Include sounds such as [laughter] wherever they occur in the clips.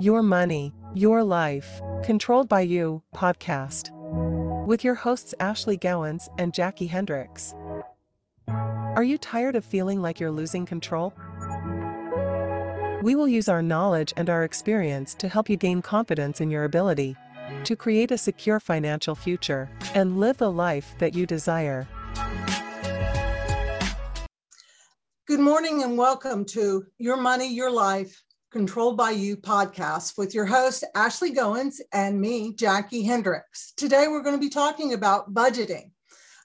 Your Money, Your Life, Controlled by You podcast. With your hosts Ashley Gowans and Jackie Hendricks. Are you tired of feeling like you're losing control? We will use our knowledge and our experience to help you gain confidence in your ability to create a secure financial future and live the life that you desire. Good morning and welcome to Your Money, Your Life, Controlled by You podcast with your host, Ashley Goins, and me, Jackie Hendricks. Today, we're going to be talking about budgeting.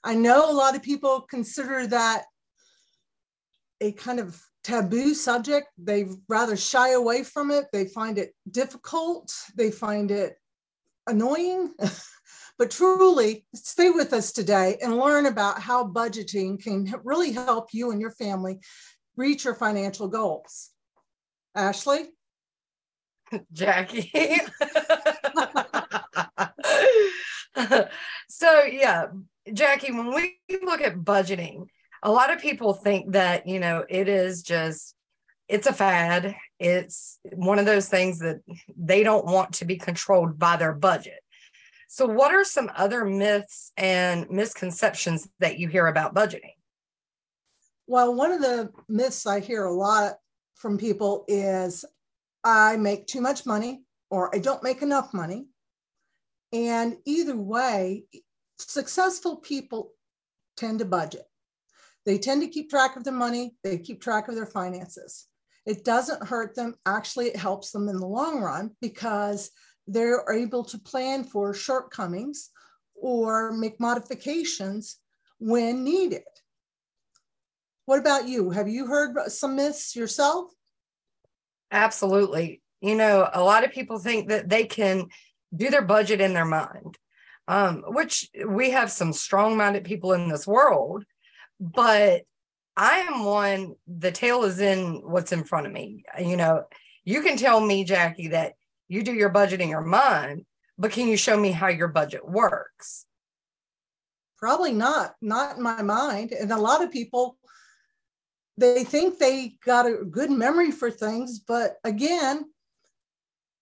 I know a lot of people consider that a kind of taboo subject. They rather shy away from it. They find it difficult. They find it annoying. [laughs] but truly, stay with us today and learn about how budgeting can really help you and your family reach your financial goals. Ashley? Jackie. [laughs] [laughs] so, yeah, Jackie, when we look at budgeting, a lot of people think that, you know, it is just, it's a fad. It's one of those things that they don't want to be controlled by their budget. So, what are some other myths and misconceptions that you hear about budgeting? Well, one of the myths I hear a lot from people is I make too much money or I don't make enough money. And either way, successful people tend to budget. They tend to keep track of their money, they keep track of their finances. It doesn't hurt them. Actually, it helps them in the long run because they're able to plan for shortcomings or make modifications when needed. What about you? Have you heard some myths yourself? Absolutely. You know, a lot of people think that they can do their budget in their mind, um, which we have some strong minded people in this world. But I am one, the tail is in what's in front of me. You know, you can tell me, Jackie, that you do your budget in your mind, but can you show me how your budget works? Probably not, not in my mind. And a lot of people they think they got a good memory for things, but again,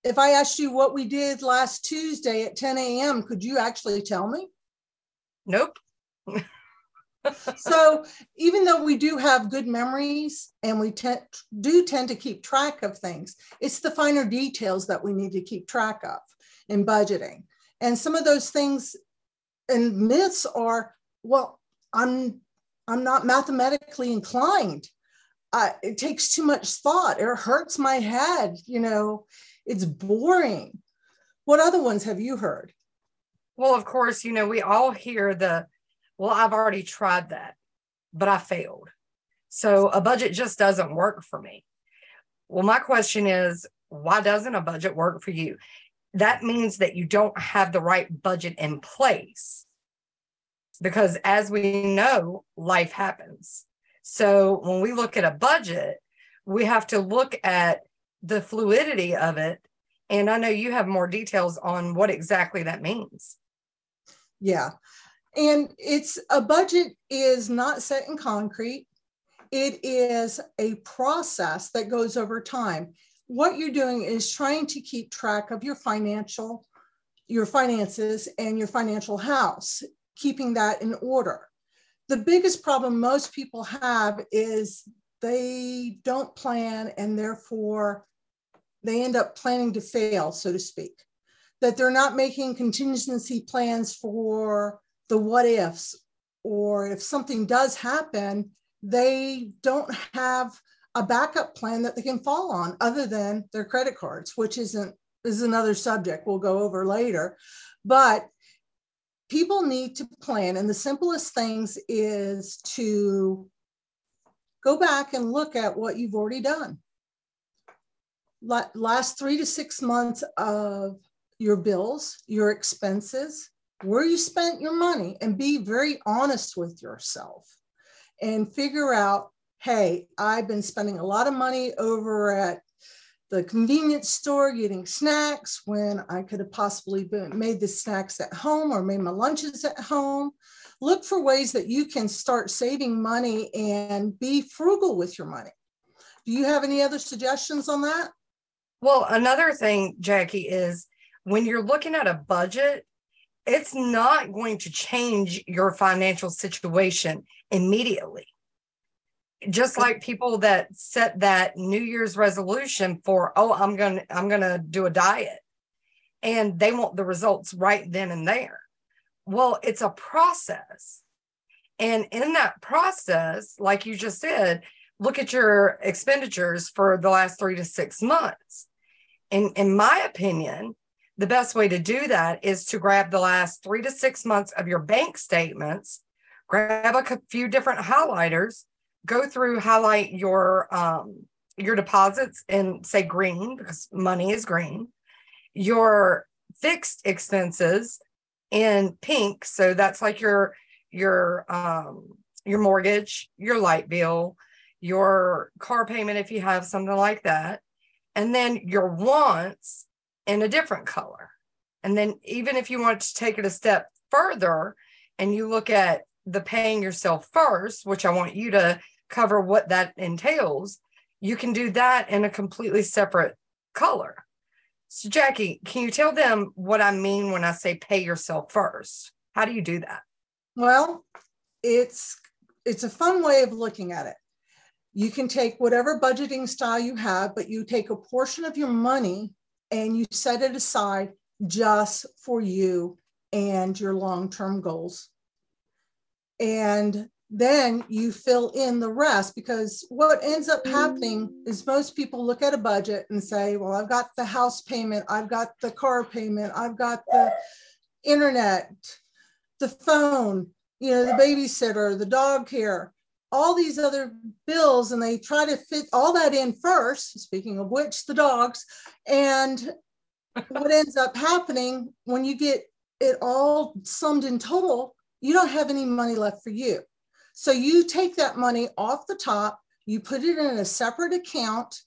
if I asked you what we did last Tuesday at 10 a.m., could you actually tell me? Nope. [laughs] so even though we do have good memories and we te- do tend to keep track of things, it's the finer details that we need to keep track of in budgeting. And some of those things and myths are, well, I'm I'm not mathematically inclined. Uh, it takes too much thought. It hurts my head. You know, it's boring. What other ones have you heard? Well, of course, you know, we all hear the, well, I've already tried that, but I failed. So a budget just doesn't work for me. Well, my question is, why doesn't a budget work for you? That means that you don't have the right budget in place because as we know, life happens. So when we look at a budget, we have to look at the fluidity of it. And I know you have more details on what exactly that means. Yeah. And it's a budget is not set in concrete. It is a process that goes over time. What you're doing is trying to keep track of your financial your finances and your financial house keeping that in order. The biggest problem most people have is they don't plan and therefore they end up planning to fail, so to speak. That they're not making contingency plans for the what ifs, or if something does happen, they don't have a backup plan that they can fall on other than their credit cards, which isn't is another subject we'll go over later. But people need to plan. And the simplest things is to go back and look at what you've already done. Last three to six months of your bills, your expenses, where you spent your money, and be very honest with yourself and figure out hey, I've been spending a lot of money over at the convenience store getting snacks when I could have possibly been, made the snacks at home or made my lunches at home. Look for ways that you can start saving money and be frugal with your money. Do you have any other suggestions on that? Well, another thing, Jackie, is when you're looking at a budget, it's not going to change your financial situation immediately. Just like people that set that New Year's resolution for, oh, I'm going to I'm going to do a diet and they want the results right then and there. Well, it's a process. And in that process, like you just said, look at your expenditures for the last three to six months. And in my opinion, the best way to do that is to grab the last three to six months of your bank statements, grab a few different highlighters, go through, highlight your um, your deposits and say green because money is green, your fixed expenses in pink. So that's like your your um, your mortgage, your light bill, your car payment if you have something like that, and then your wants in a different color. And then, even if you want to take it a step further and you look at the paying yourself first, which I want you to cover what that entails, you can do that in a completely separate color. So, Jackie, can you tell them what I mean when I say pay yourself first? How do you do that? Well, it's it's a fun way of looking at it. You can take whatever budgeting style you have, but you take a portion of your money and you set it aside just for you and your long term goals. And then you fill in the rest because what ends up happening mm. is most people look at a budget and say, Well, I've got the house payment, I've got the car payment, I've got the internet, the phone, you know, the babysitter, the dog care all these other bills and they try to fit all that in first, speaking of which, the dogs. And [laughs] what ends up happening when you get it all summed in total, you don't have any money left for you. So you take that money off the top, you put it in a separate account.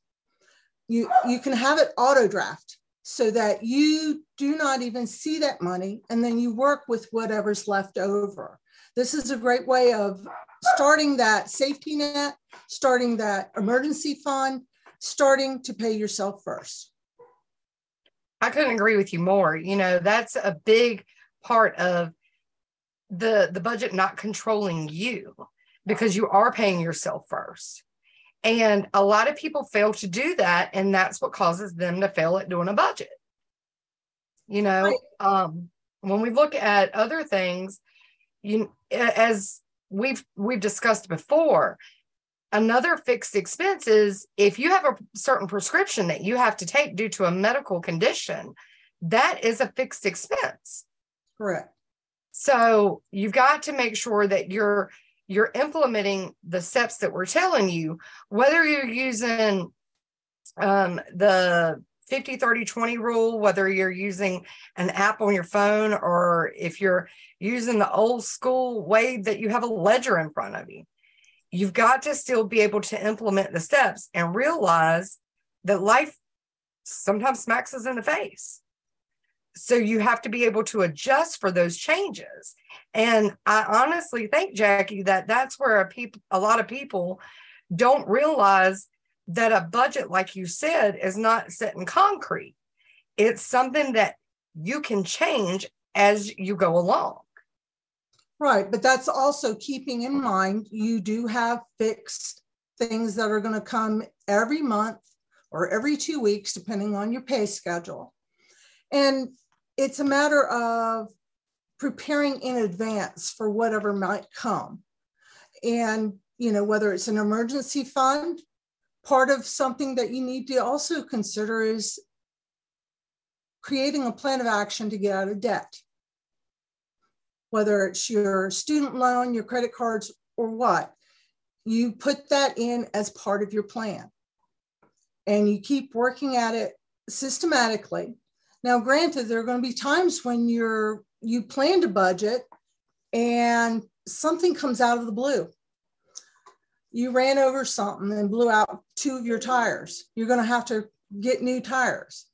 You, you can have it auto draft so that you do not even see that money and then you work with whatever's left over. This is a great way of starting that safety net, starting that emergency fund, starting to pay yourself first. I couldn't agree with you more. You know, that's a big part of the the budget not controlling you because you are paying yourself first. And a lot of people fail to do that and that's what causes them to fail at doing a budget. You know, right. um when we look at other things, you as we've we've discussed before another fixed expense is if you have a certain prescription that you have to take due to a medical condition that is a fixed expense correct so you've got to make sure that you're you're implementing the steps that we're telling you whether you're using um, the 50 30 20 rule whether you're using an app on your phone or if you're using the old school way that you have a ledger in front of you you've got to still be able to implement the steps and realize that life sometimes smacks us in the face so you have to be able to adjust for those changes and i honestly think jackie that that's where a people a lot of people don't realize that a budget, like you said, is not set in concrete. It's something that you can change as you go along. Right. But that's also keeping in mind you do have fixed things that are going to come every month or every two weeks, depending on your pay schedule. And it's a matter of preparing in advance for whatever might come. And, you know, whether it's an emergency fund part of something that you need to also consider is creating a plan of action to get out of debt. Whether it's your student loan, your credit cards, or what, you put that in as part of your plan. And you keep working at it systematically. Now, granted, there are going to be times when you're you plan to budget and something comes out of the blue you ran over something and blew out two of your tires. You're going to have to get new tires.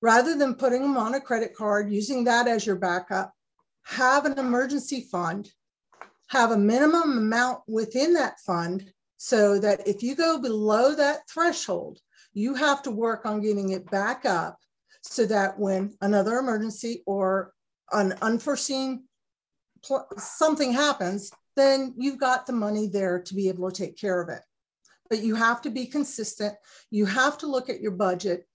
Rather than putting them on a credit card, using that as your backup, have an emergency fund, have a minimum amount within that fund so that if you go below that threshold, You have to work on getting it back up so that when another emergency or an unforeseen something happens, then you've got the money there to be able to take care of it. But you have to be consistent. You have to look at your budget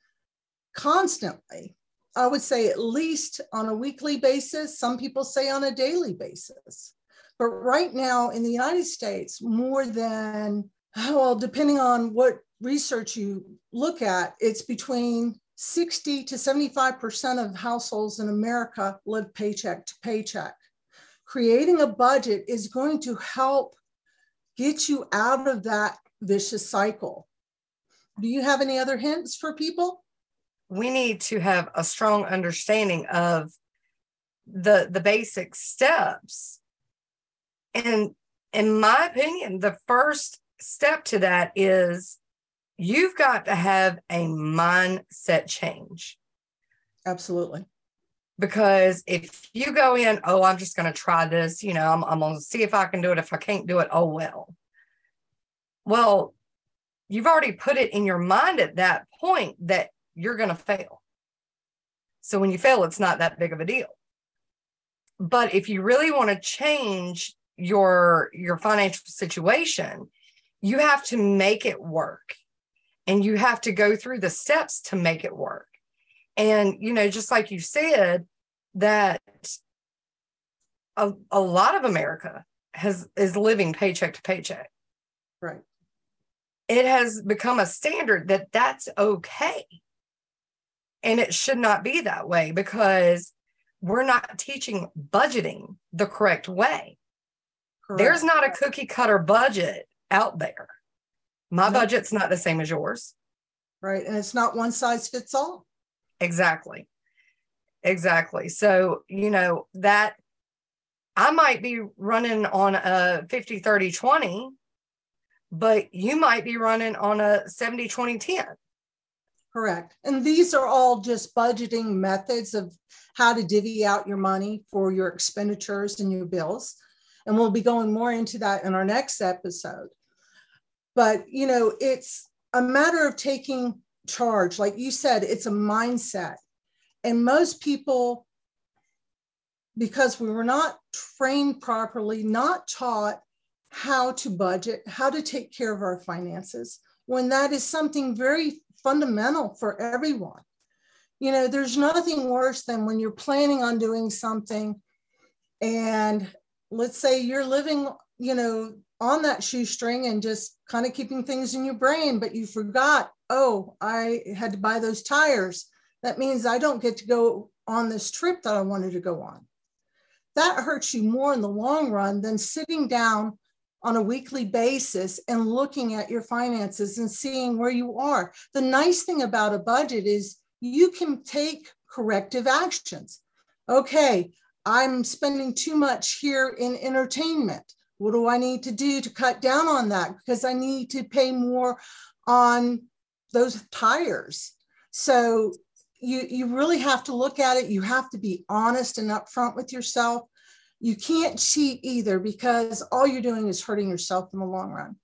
constantly. I would say at least on a weekly basis. Some people say on a daily basis. But right now in the United States, more than, well, depending on what research you look at, it's between 60 to 75% of households in America live paycheck to paycheck. Creating a budget is going to help get you out of that vicious cycle. Do you have any other hints for people? We need to have a strong understanding of the the basic steps. And in my opinion, the first step to that is you've got to have a mindset change. Absolutely. Because if you go in, oh, I'm just going to try this, you know, I'm, I'm going to see if I can do it. If I can't do it, oh, well. Well, you've already put it in your mind at that point that you're going to fail. So when you fail, it's not that big of a deal. But if you really want to change your your financial situation, you have to make it work and you have to go through the steps to make it work. And you know just like you said that a, a lot of america has is living paycheck to paycheck. Right. It has become a standard that that's okay. And it should not be that way because we're not teaching budgeting the correct way. Correct. there's not a cookie cutter budget out there my no. budget's not the same as yours. Right. And it's not one size fits all. Exactly. Exactly. So, you know, that I might be running on a 50, 30, 20, but you might be running on a 70, 20, 10. Correct. And these are all just budgeting methods of how to divvy out your money for your expenditures and your bills. And we'll be going more into that in our next episode but you know it's a matter of taking charge. Like you said it's a mindset. And most people because we were not trained properly not taught how to budget how to take care of our finances when that is something very fundamental for everyone. You know there's nothing worse than when you're planning on doing something and let's say you're living you know on that shoestring and just kind of keeping things in your brain, but you forgot, oh, I had to buy those tires. That means I don't get to go on this trip that I wanted to go on. That hurts you more in the long run than sitting down on a weekly basis and looking at your finances and seeing where you are. The nice thing about a budget is you can take corrective actions. Okay, I'm spending too much here in entertainment. What do I need to do to cut down on that? Because I need to pay more on those tires. So you, you really have to look at it. You have to be honest and upfront with yourself. You can't cheat either because all you're doing is hurting yourself in the long run.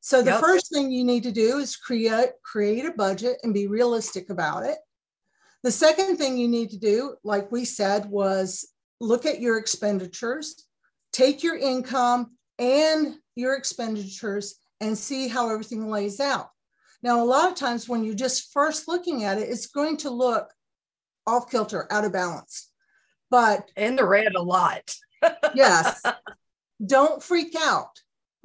So the yep. first thing you need to do is create create a budget and be realistic about it. The second thing you need to do, like we said, was look at your expenditures take your income and your expenditures and see how everything lays out. Now, a lot of times when you're just first looking at it, it's going to look off kilter, out of balance. But in the red a lot. [laughs] yes. Don't freak out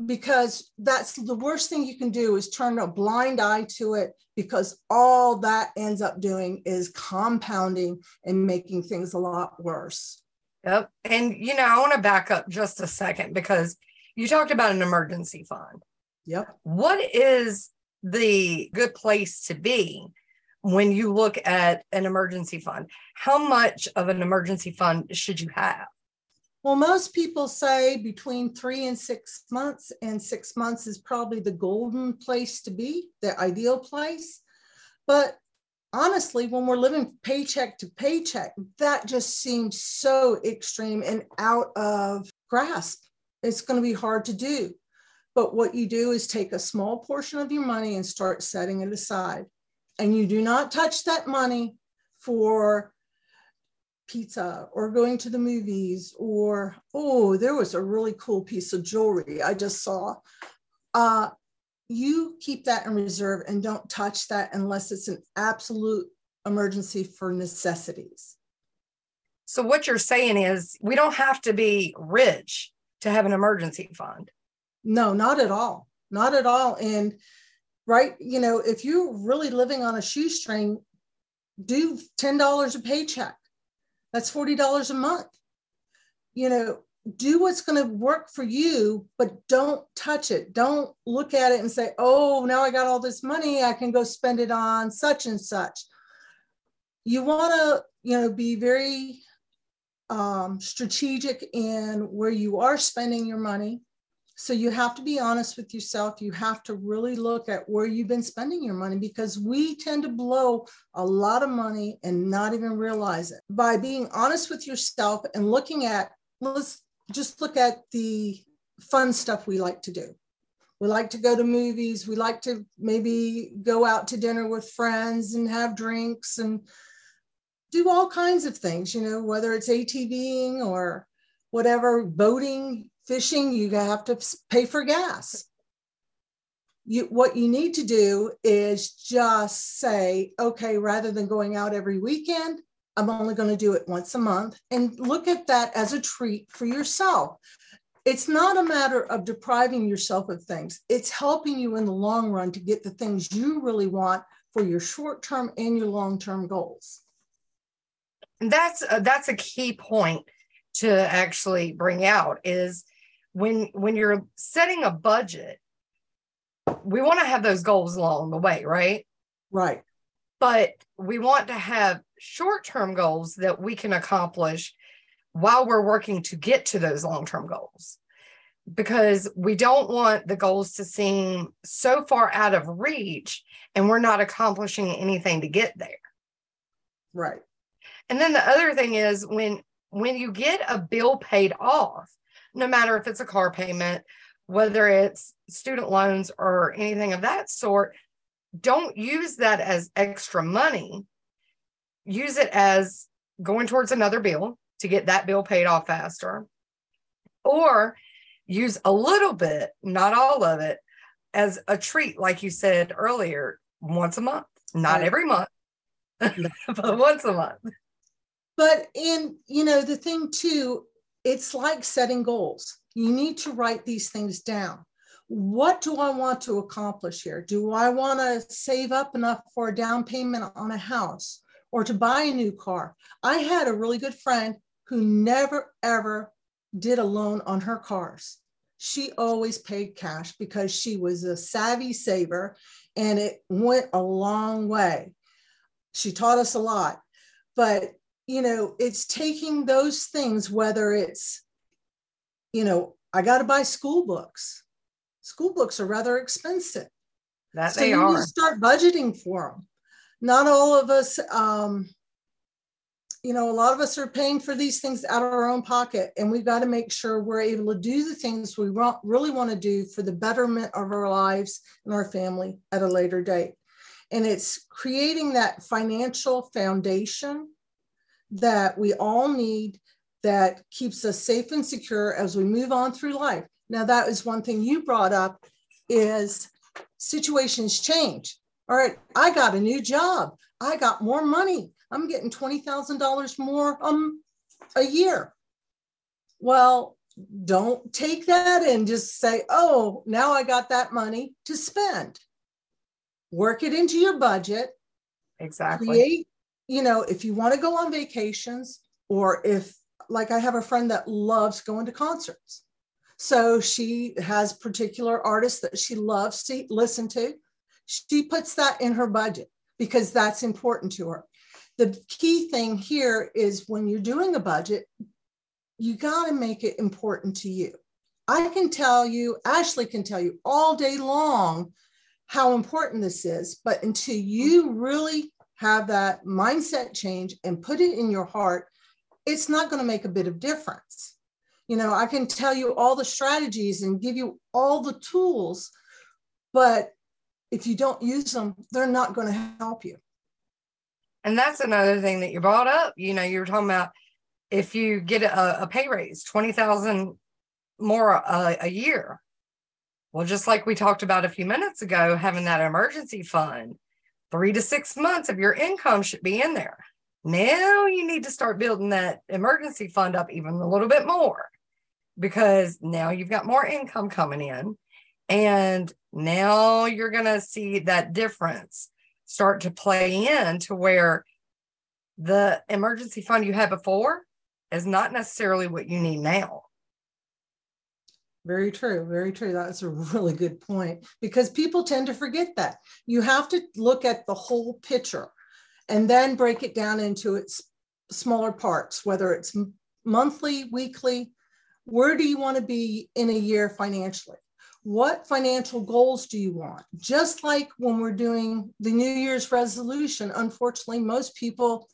because that's the worst thing you can do is turn a blind eye to it because all that ends up doing is compounding and making things a lot worse. Yep. And, you know, I want to back up just a second because you talked about an emergency fund. Yep. What is the good place to be when you look at an emergency fund? How much of an emergency fund should you have? Well, most people say between three and six months, and six months is probably the golden place to be, the ideal place. But honestly, when we're living paycheck to paycheck, that just seems so extreme and out of grasp. It's going to be hard to do. But what you do is take a small portion of your money and start setting it aside. And you do not touch that money for pizza or going to the movies or, oh, there was a really cool piece of jewelry I just saw. Uh, you keep that in reserve and don't touch that unless it's an absolute emergency for necessities. So, what you're saying is we don't have to be rich to have an emergency fund. No, not at all. Not at all. And, right, you know, if you're really living on a shoestring, do $10 a paycheck. That's $40 a month. You know, do what's going to work for you, but don't touch it. Don't look at it and say, oh, now I got all this money. I can go spend it on such and such. You want to, you know, be very um, strategic in where you are spending your money. So you have to be honest with yourself. You have to really look at where you've been spending your money because we tend to blow a lot of money and not even realize it. By being honest with yourself and looking at, let's just look at the fun stuff we like to do. We like to go to movies. We like to maybe go out to dinner with friends and have drinks and do all kinds of things, you know, whether it's ATVing or whatever, boating, fishing, you have to pay for gas. You, what you need to do is just say, okay, rather than going out every weekend, I'm only going to do it once a month and look at that as a treat for yourself. It's not a matter of depriving yourself of things, it's helping you in the long run to get the things you really want for your short term and your long term goals. That's a, that's a key point to actually bring out is when when you're setting a budget we want to have those goals along the way right right but we want to have short term goals that we can accomplish while we're working to get to those long term goals. Because we don't want the goals to seem so far out of reach and we're not accomplishing anything to get there. Right. And then the other thing is when when you get a bill paid off, no matter if it's a car payment, whether it's student loans or anything of that sort, don't use that as extra money. Use it as going towards another bill to get that bill paid off faster. Or use a little bit, not all of it, as a treat, like you said earlier, once a month, not right. every month, [laughs] but once a month. But in, you know, the thing too, it's like setting goals. You need to write these things down what do I want to accomplish here? Do I want to save up enough for a down payment on a house or to buy a new car? I had a really good friend who never, ever did a loan on her cars. She always paid cash because she was a savvy saver and it went a long way. She taught us a lot. But, you know, it's taking those things, whether it's, you know, I got to buy school books school books are rather expensive. That so they you are. Need to start budgeting for them. Not all of us, um, you know, a lot of us are paying for these things out of our own pocket, and we've got to make sure we're able to do the things we want, really want to do for the betterment of our lives and our family at a later date. And it's creating that financial foundation that we all need that keeps us safe and secure as we move on through life. Now, that is one thing you brought up is situations change. All right, I got a new job. I got more money. I'm getting $20,000 more um, a year. Well, don't take that and just say, oh, now I got that money to spend. Work it into your budget. Exactly. Create, you know, if you want to go on vacations, or if, like, I have a friend that loves going to concerts. So she has particular artists that she loves to listen to. She puts that in her budget because that's important to her. The key thing here is when you're doing a budget, you got to make it important to you. I can tell you, Ashley can tell you all day long how important this is, but until you really have that mindset change and put it in your heart, it's not going to make a bit of difference You know, I can tell you all the strategies and give you all the tools, but if you don't use them, they're not going to help you. And that's another thing that you brought up. You know, you were talking about if you get a, a pay raise, 20,000 more a, a year. Well, just like we talked about a few minutes ago, having that emergency fund, three to six months of your income should be in there. Now you need to start building that emergency fund up even a little bit more because now you've got more income coming in. And now you're going to see that difference start to play in to where the emergency fund you had before is not necessarily what you need now. Very true. Very true. That's a [laughs] really good point because people tend to forget that. You have to look at the whole picture and then break it down into its smaller parts, whether it's monthly, weekly. Where do you want to be in a year financially? What financial goals do you want? Just like when we're doing the New Year's resolution, unfortunately, most people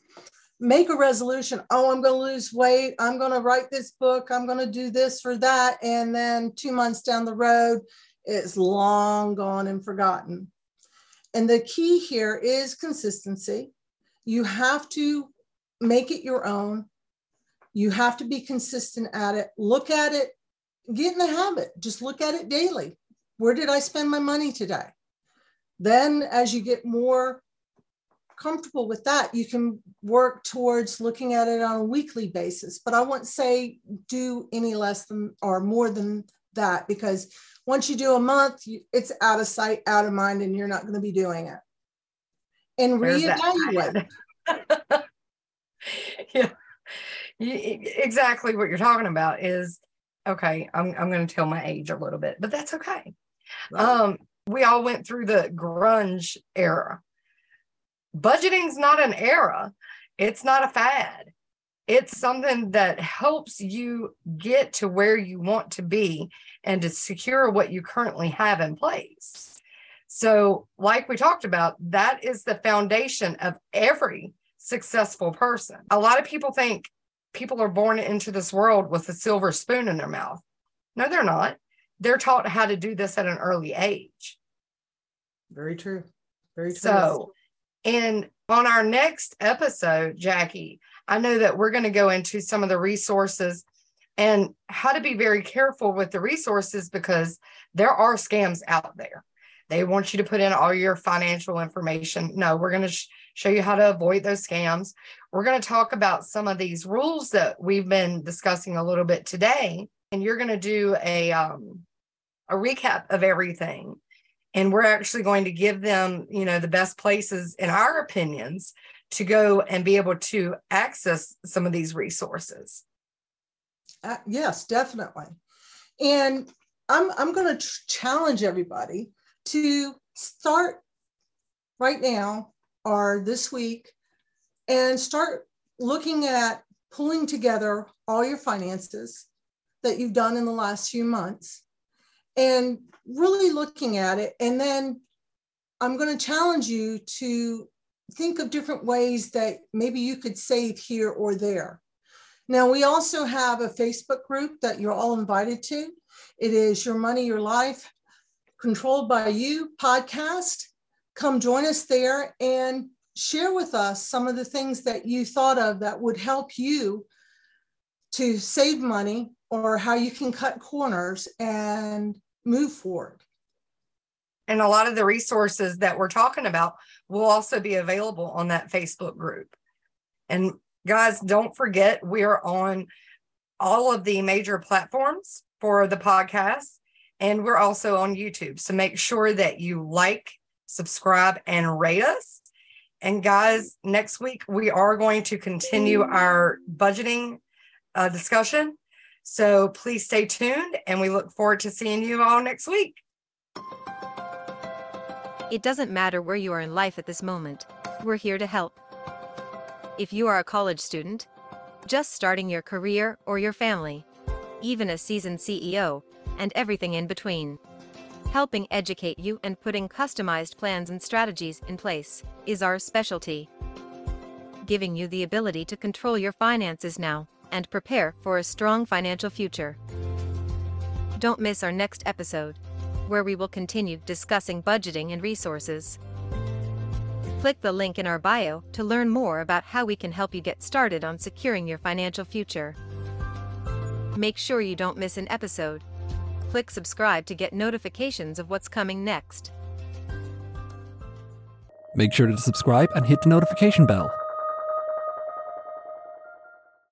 make a resolution. Oh, I'm going to lose weight. I'm going to write this book. I'm going to do this or that. And then two months down the road, it's long gone and forgotten. And the key here is consistency. You have to make it your own. You have to be consistent at it. Look at it, get in the habit. Just look at it daily. Where did I spend my money today? Then, as you get more comfortable with that, you can work towards looking at it on a weekly basis. But I won't say do any less than or more than that because once you do a month, it's out of sight, out of mind, and you're not going to be doing it and reevaluate. [laughs] yeah. Exactly what you're talking about is okay, I'm I'm going to tell my age a little bit, but that's okay. Right. Um we all went through the grunge era. Budgeting's not an era. It's not a fad. It's something that helps you get to where you want to be and to secure what you currently have in place. So, like we talked about, that is the foundation of every successful person. A lot of people think people are born into this world with a silver spoon in their mouth. No, they're not. They're taught how to do this at an early age. Very true. Very true. So, and on our next episode, Jackie, I know that we're going to go into some of the resources and how to be very careful with the resources because there are scams out there. They want you to put in all your financial information. No, we're going to sh- show you how to avoid those scams. We're going to talk about some of these rules that we've been discussing a little bit today, and you're going to do a um, a recap of everything. And we're actually going to give them, you know, the best places, in our opinions, to go and be able to access some of these resources. Uh, yes, definitely. And I'm I'm going to challenge everybody to start right now or this week and start looking at pulling together all your finances that you've done in the last few months and really looking at it. And then I'm going to challenge you to think of different ways that maybe you could save here or there. Now, we also have a Facebook group that you're all invited to. It is Your Money, Your Life Controlled by You podcast. Come join us there and share with us some of the things that you thought of that would help you to save money or how you can cut corners and move forward. And a lot of the resources that we're talking about will also be available on that Facebook group. And guys, don't forget, we're on all of the major platforms for the podcast. And we're also on YouTube. So make sure that you like, subscribe, and rate us. And guys, next week we are going to continue our budgeting uh, discussion. So please stay tuned and we look forward to seeing you all next week. It doesn't matter where you are in life at this moment, we're here to help. If you are a college student, just starting your career or your family, even a seasoned CEO, and everything in between. Helping educate you and putting customized plans and strategies in place is our specialty. Giving you the ability to control your finances now and prepare for a strong financial future. Don't miss our next episode, where we will continue discussing budgeting and resources. Click the link in our bio to learn more about how we can help you get started on securing your financial future. Make sure you don't miss an episode. Click subscribe to get notifications of what's coming next. Make sure to subscribe and hit the notification bell.